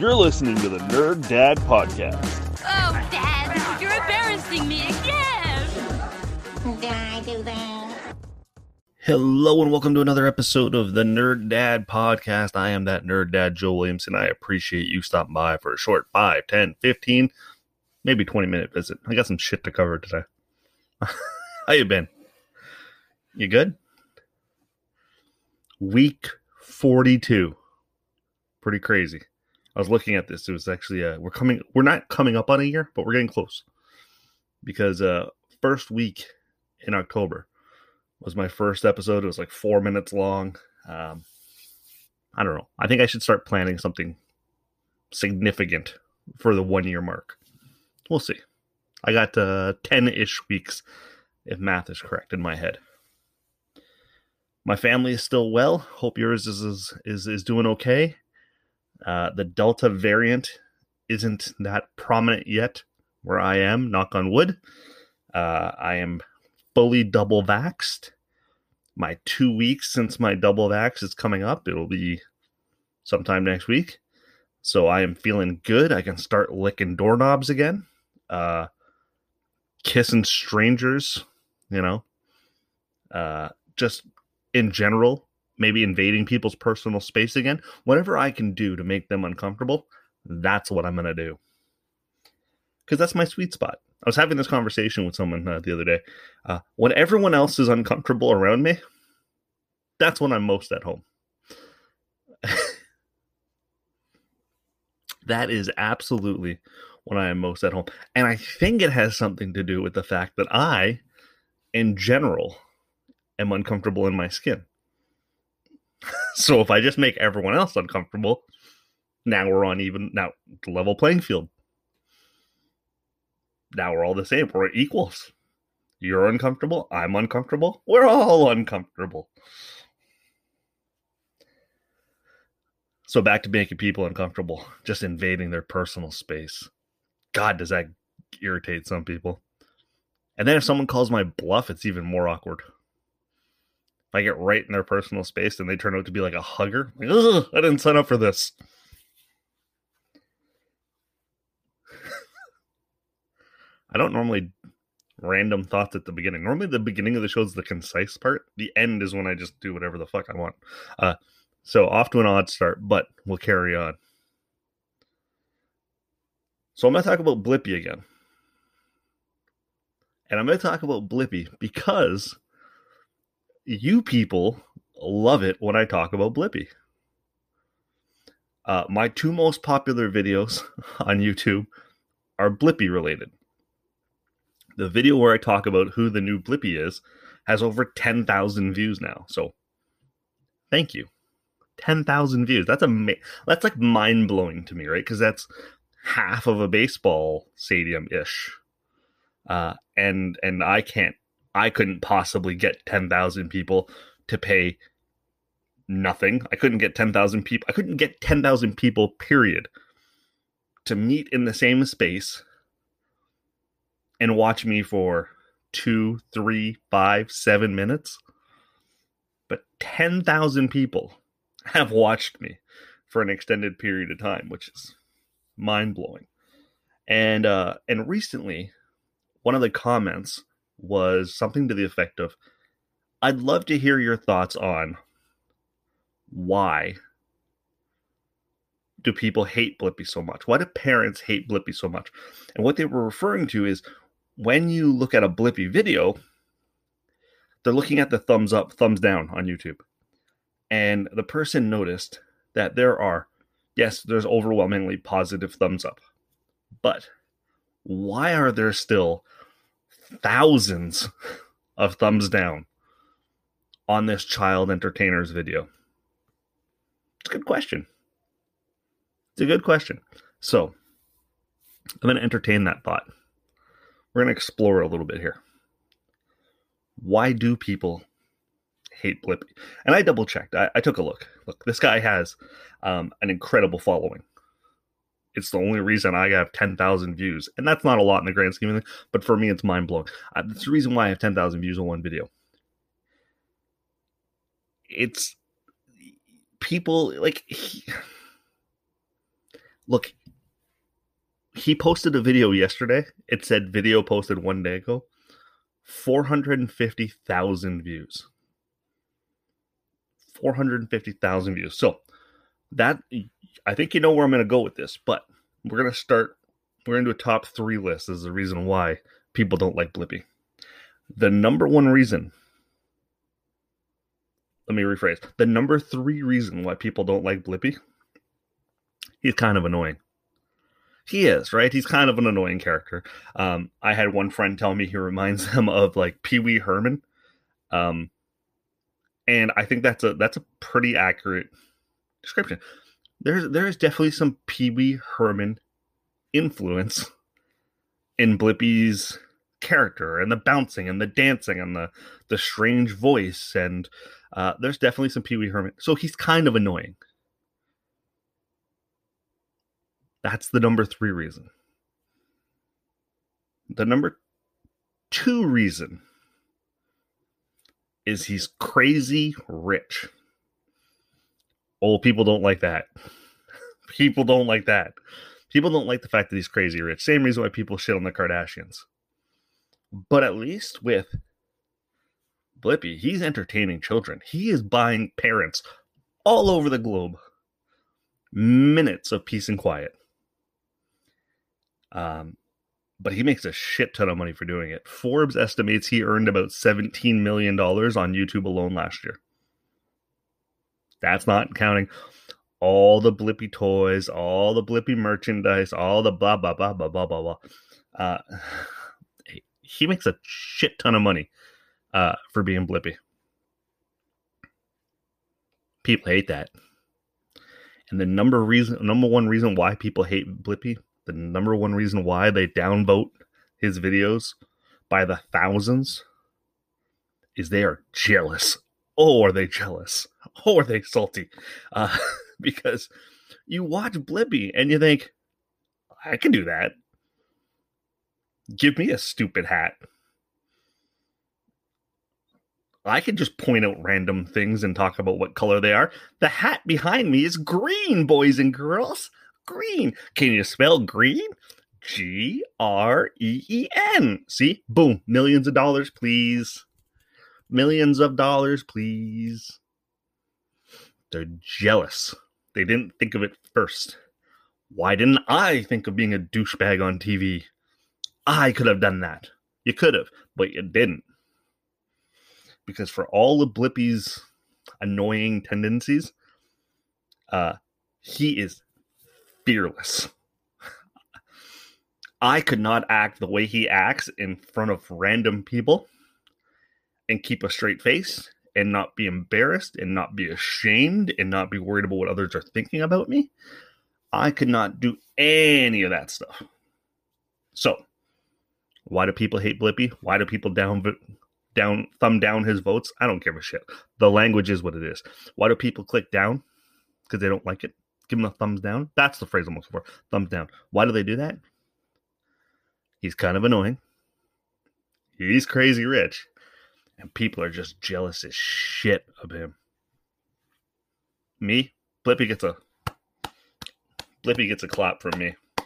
You're listening to the Nerd Dad Podcast. Oh, Dad, you're embarrassing me again. Did I do that? Hello and welcome to another episode of the Nerd Dad Podcast. I am that Nerd Dad, Joe Williamson. I appreciate you stopping by for a short 5, 10, 15, maybe 20 minute visit. I got some shit to cover today. How you been? You good? Week 42. Pretty crazy. I was looking at this. It was actually uh we're coming we're not coming up on a year, but we're getting close. Because uh first week in October was my first episode. It was like 4 minutes long. Um I don't know. I think I should start planning something significant for the 1 year mark. We'll see. I got uh 10ish weeks if math is correct in my head. My family is still well. Hope yours is is, is doing okay. Uh, the Delta variant isn't that prominent yet where I am, knock on wood. Uh, I am fully double vaxxed. My two weeks since my double vax is coming up. It'll be sometime next week. So I am feeling good. I can start licking doorknobs again. Uh, kissing strangers, you know. Uh, just in general, maybe invading people's personal space again. Whatever I can do to make them uncomfortable, that's what I'm going to do. Because that's my sweet spot. I was having this conversation with someone uh, the other day. Uh, when everyone else is uncomfortable around me, that's when I'm most at home. that is absolutely when I am most at home. And I think it has something to do with the fact that I, in general, am uncomfortable in my skin. so if I just make everyone else uncomfortable, now we're on even now level playing field. Now we're all the same. We're equals. You're uncomfortable. I'm uncomfortable. We're all uncomfortable. So back to making people uncomfortable, just invading their personal space. God, does that irritate some people? And then if someone calls my bluff, it's even more awkward. If I get right in their personal space and they turn out to be like a hugger, Ugh, I didn't sign up for this. I don't normally random thoughts at the beginning. Normally, the beginning of the show is the concise part. The end is when I just do whatever the fuck I want. Uh, so off to an odd start, but we'll carry on. So I'm going to talk about Blippi again. And I'm going to talk about Blippi because you people love it when I talk about Blippi. Uh, my two most popular videos on YouTube are Blippi related. The video where I talk about who the new Blippi is has over 10,000 views now. So thank you. 10,000 views. That's a that's like mind blowing to me, right? Because that's half of a baseball stadium ish. Uh, and and I can't I couldn't possibly get 10,000 people to pay nothing. I couldn't get 10,000 people. I couldn't get 10,000 people, period, to meet in the same space and watch me for two, three, five, seven minutes. But 10,000 people have watched me for an extended period of time, which is mind blowing. And uh, and recently, one of the comments was something to the effect of I'd love to hear your thoughts on why do people hate Blippi so much? Why do parents hate Blippi so much? And what they were referring to is when you look at a Blippi video, they're looking at the thumbs up, thumbs down on YouTube. And the person noticed that there are, yes, there's overwhelmingly positive thumbs up. But why are there still thousands of thumbs down on this child entertainer's video? It's a good question. It's a good question. So I'm going to entertain that thought. We're going to explore a little bit here. Why do people hate Blippi? And I double checked. I, I, took a look. Look, this guy has um, an incredible following. It's the only reason I have 10,000 views. And that's not a lot in the grand scheme of things, but for me, it's mind blowing. That's the reason why I have 10,000 views on one video. It's people like, he, look, he posted a video yesterday. It said video posted one day ago. 450,000 views. 450,000 views. So that I think you know where I'm going to go with this, but we're going to start. We're going to do a top three list Is the reason why people don't like Blippi. The number one reason. Let me rephrase. The number three reason why people don't like Blippi. He's kind of annoying. He is right. He's kind of an annoying character. Um, I had one friend tell me he reminds them of like Pee Wee Herman, um, and I think that's a that's a pretty accurate description. There's there's definitely some Pee Wee Herman influence in Blippi's character and the bouncing and the dancing and the the strange voice and uh, there's definitely some Pee Wee Herman. So he's kind of annoying. That's the number three reason. The number two reason is he's crazy rich. Old people don't like that. People don't like that. People don't like the fact that he's crazy rich. Same reason why people shit on the Kardashians. But at least with Blippi, he's entertaining children. He is buying parents all over the globe minutes of peace and quiet. Um, but he makes a shit ton of money for doing it. Forbes estimates he earned about $17 million on YouTube alone last year. That's not counting all the Blippi toys, all the Blippi merchandise, all the blah, blah, blah, blah, blah, blah, blah. Uh, he makes a shit ton of money uh, for being Blippi. People hate that. And the number reason, number one reason why people hate Blippi the number one reason why they downvote his videos by the thousands is they are jealous. Oh, are they jealous? Oh, are they salty? Uh, because you watch Blippi and you think, I can do that. Give me a stupid hat. I can just point out random things and talk about what color they are. The hat behind me is green, boys and girls green. Can you spell green? G R E E N. See? Boom. Millions of dollars, please. Millions of dollars, please. They're jealous. They didn't think of it first. Why didn't I think of being a douchebag on TV? I could have done that. You could have, but you didn't. Because for all of Blippi's annoying tendencies, uh, he is fearless. I could not act the way he acts in front of random people and keep a straight face and not be embarrassed and not be ashamed and not be worried about what others are thinking about me. I could not do any of that stuff. So, why do people hate Blippi? Why do people down down thumb down his votes? I don't give a shit. The language is what it is. Why do people click down? Because they don't like it give him a thumbs down. That's the phrase I'm looking for. Thumbs down. Why do they do that? He's kind of annoying. He's crazy rich. And people are just jealous as shit of him. Me, Blippi gets a Blippi gets a clap from me. I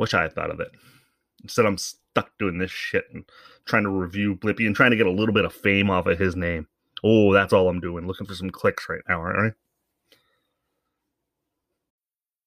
wish I had thought of it. Instead, I'm stuck doing this shit and trying to review Blippi and trying to get a little bit of fame off of his name. Oh, that's all I'm doing. Looking for some clicks right now, all right?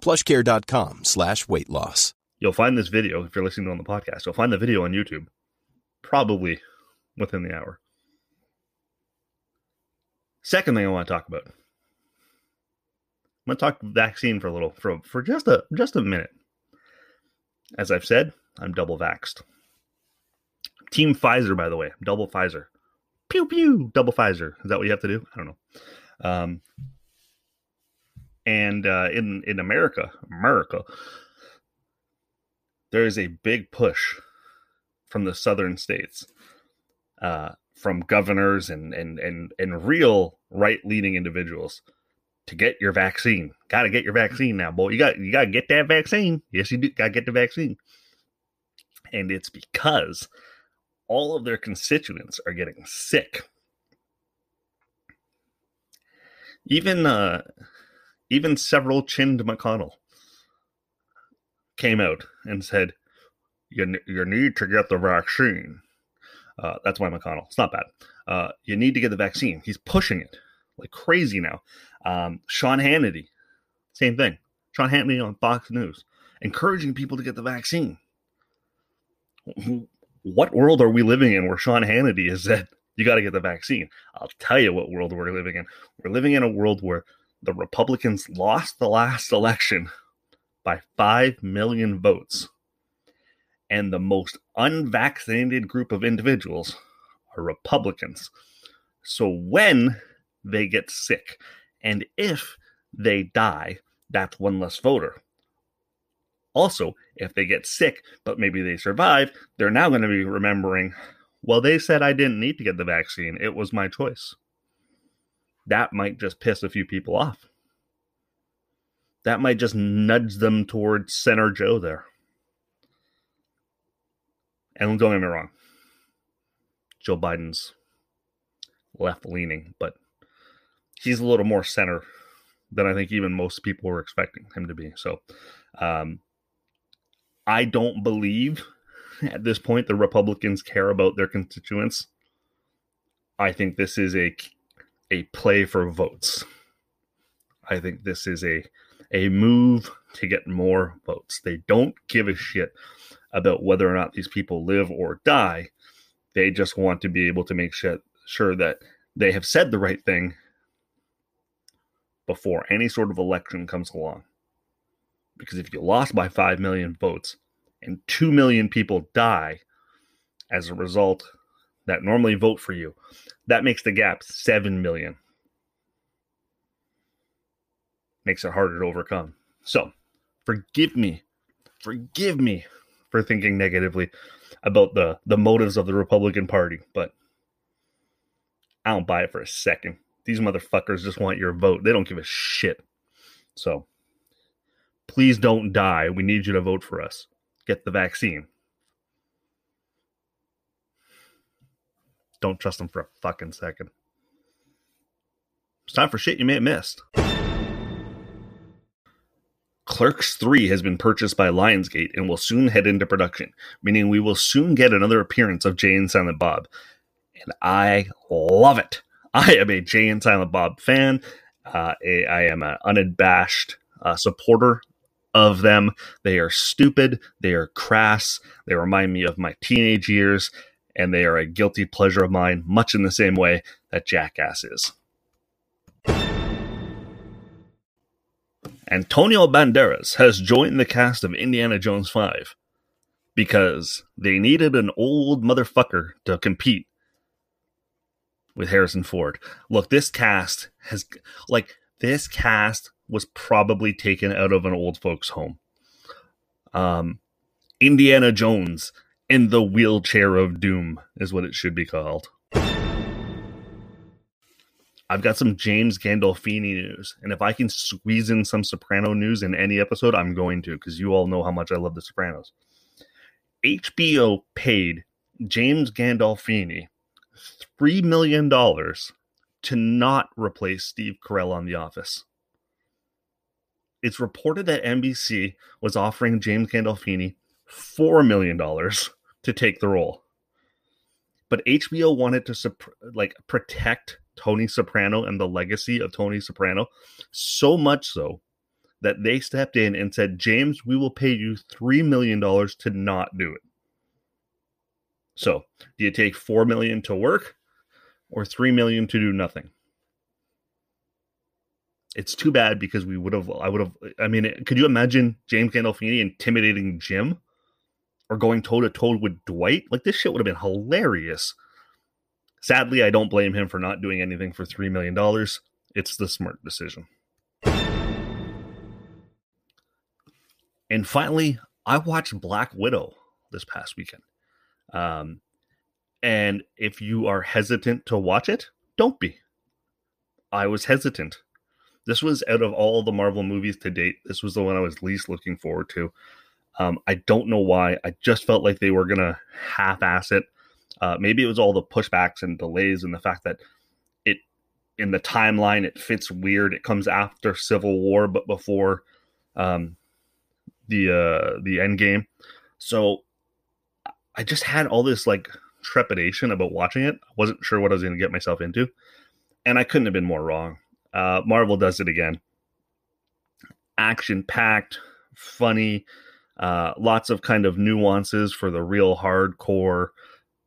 plushcare.com slash weight loss. You'll find this video if you're listening on the podcast. You'll find the video on YouTube, probably within the hour. Second thing I want to talk about. I'm going to talk vaccine for a little, for for just a just a minute. As I've said, I'm double vaxxed. Team Pfizer, by the way, double Pfizer. Pew pew, double Pfizer. Is that what you have to do? I don't know. Um, and uh, in in America, America, there is a big push from the southern states, uh, from governors and and and and real right leaning individuals to get your vaccine. Got to get your vaccine now, boy. You got you got to get that vaccine. Yes, you do. Got to get the vaccine. And it's because all of their constituents are getting sick. Even uh, even several chinned McConnell came out and said, "You you need to get the vaccine." Uh, that's why McConnell. It's not bad. Uh, you need to get the vaccine. He's pushing it like crazy now. Um, Sean Hannity, same thing. Sean Hannity on Fox News, encouraging people to get the vaccine. What world are we living in where Sean Hannity has said you got to get the vaccine? I'll tell you what world we're living in. We're living in a world where the Republicans lost the last election by 5 million votes. And the most unvaccinated group of individuals are Republicans. So when they get sick and if they die, that's one less voter. Also, if they get sick, but maybe they survive, they're now going to be remembering, well, they said I didn't need to get the vaccine. It was my choice. That might just piss a few people off. That might just nudge them towards Center Joe there. And don't get me wrong, Joe Biden's left leaning, but he's a little more center than I think even most people were expecting him to be. So, um, I don't believe at this point the Republicans care about their constituents. I think this is a a play for votes. I think this is a a move to get more votes. They don't give a shit about whether or not these people live or die. They just want to be able to make sure, sure that they have said the right thing before any sort of election comes along. Because if you lost by 5 million votes and 2 million people die as a result that normally vote for you, that makes the gap 7 million makes it harder to overcome. So, forgive me, forgive me for thinking negatively about the the motives of the Republican Party, but I don't buy it for a second. These motherfuckers just want your vote. They don't give a shit. So, please don't die. We need you to vote for us. Get the vaccine. Don't trust them for a fucking second. It's time for shit you may have missed. Clerks 3 has been purchased by Lionsgate and will soon head into production, meaning we will soon get another appearance of Jay and Silent Bob. And I love it. I am a Jay and Silent Bob fan. Uh, a, I am an unabashed uh, supporter of them. They are stupid. They are crass. They remind me of my teenage years, and they are a guilty pleasure of mine, much in the same way that Jackass is. Antonio Banderas has joined the cast of Indiana Jones 5 because they needed an old motherfucker to compete with Harrison Ford. Look, this cast has, like, this cast was probably taken out of an old folks' home. Um, Indiana Jones in the wheelchair of doom is what it should be called. I've got some James Gandolfini news, and if I can squeeze in some Soprano news in any episode, I'm going to because you all know how much I love The Sopranos. HBO paid James Gandolfini $3 million to not replace Steve Carell on The Office. It's reported that NBC was offering James Gandolfini $4 million to take the role. But HBO wanted to like protect Tony Soprano and the legacy of Tony Soprano so much so that they stepped in and said, James, we will pay you $3 million to not do it. So, do you take 4 million to work or 3 million to do nothing? It's too bad because we would have, I would have, I mean, could you imagine James Gandolfini intimidating Jim or going toe to toe with Dwight? Like, this shit would have been hilarious. Sadly, I don't blame him for not doing anything for $3 million. It's the smart decision. And finally, I watched Black Widow this past weekend. Um, and if you are hesitant to watch it, don't be. I was hesitant. This was out of all the Marvel movies to date, this was the one I was least looking forward to. Um, I don't know why. I just felt like they were going to half ass it. Uh, maybe it was all the pushbacks and delays and the fact that it in the timeline it fits weird. It comes after Civil War, but before um, the uh, the end game. So I just had all this like trepidation about watching it. I wasn't sure what I was going to get myself into, and I couldn't have been more wrong. Uh, Marvel does it again. Action packed, funny, uh, lots of kind of nuances for the real hardcore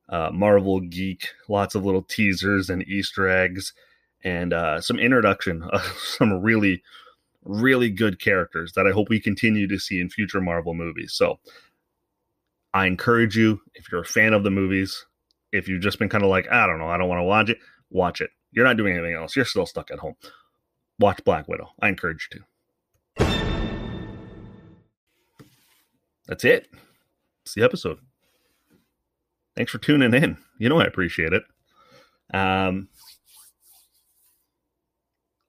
uh, Marvel geek, lots of little teasers and Easter eggs, and uh, some introduction of some really, really good characters that I hope we continue to see in future Marvel movies. So I encourage you, if you're a fan of the movies, if you've just been kind of like, I don't know, I don't want to watch it, watch it. You're not doing anything else. You're still stuck at home. Watch Black Widow. I encourage you to. That's it. It's the episode thanks for tuning in. You know I appreciate it. Um,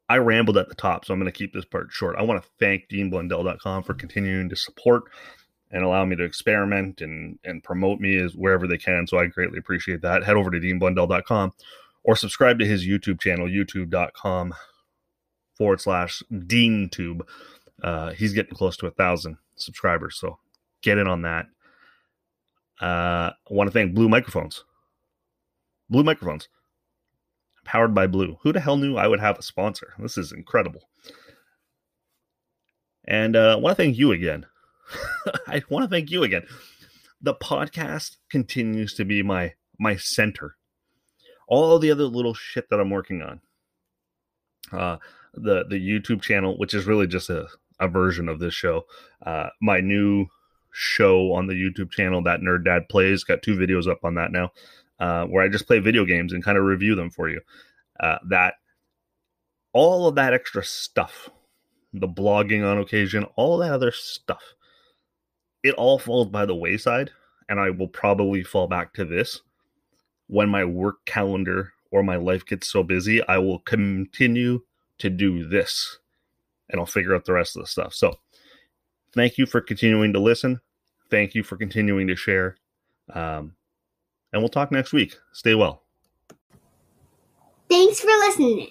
I rambled at the top, so I'm going to keep this part short. I want to thank DeanBlundell.com for continuing to support and allow me to experiment and and promote me as wherever they can. So I greatly appreciate that. Head over to DeanBlundell.com or subscribe to his YouTube channel, youtube.com forward slash DeanTube. Uh, he's getting close to a thousand subscribers, so get in on that. Uh, I want to thank Blue Microphones. Blue Microphones, powered by Blue. Who the hell knew I would have a sponsor? This is incredible. And uh, I want to thank you again. I want to thank you again. The podcast continues to be my my center. All the other little shit that I'm working on. Uh, the the YouTube channel, which is really just a, a version of this show. Uh, my new show on the YouTube channel that Nerd Dad plays. Got two videos up on that now, uh, where I just play video games and kind of review them for you. Uh, that all of that extra stuff, the blogging on occasion, all that other stuff, it all falls by the wayside, and I will probably fall back to this when my work calendar or my life gets so busy. I will continue to do this, and I'll figure out the rest of the stuff. So thank you for continuing to listen. Thank you for continuing to share. Um, and we'll talk next week. Stay well. Thanks for listening.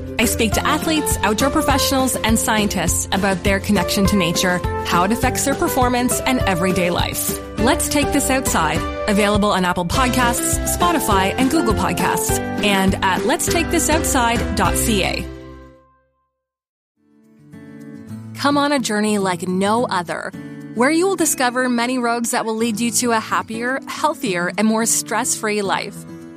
I speak to athletes, outdoor professionals, and scientists about their connection to nature, how it affects their performance, and everyday life. Let's Take This Outside, available on Apple Podcasts, Spotify, and Google Podcasts, and at letstakethisoutside.ca. Come on a journey like no other where you will discover many roads that will lead you to a happier, healthier, and more stress free life.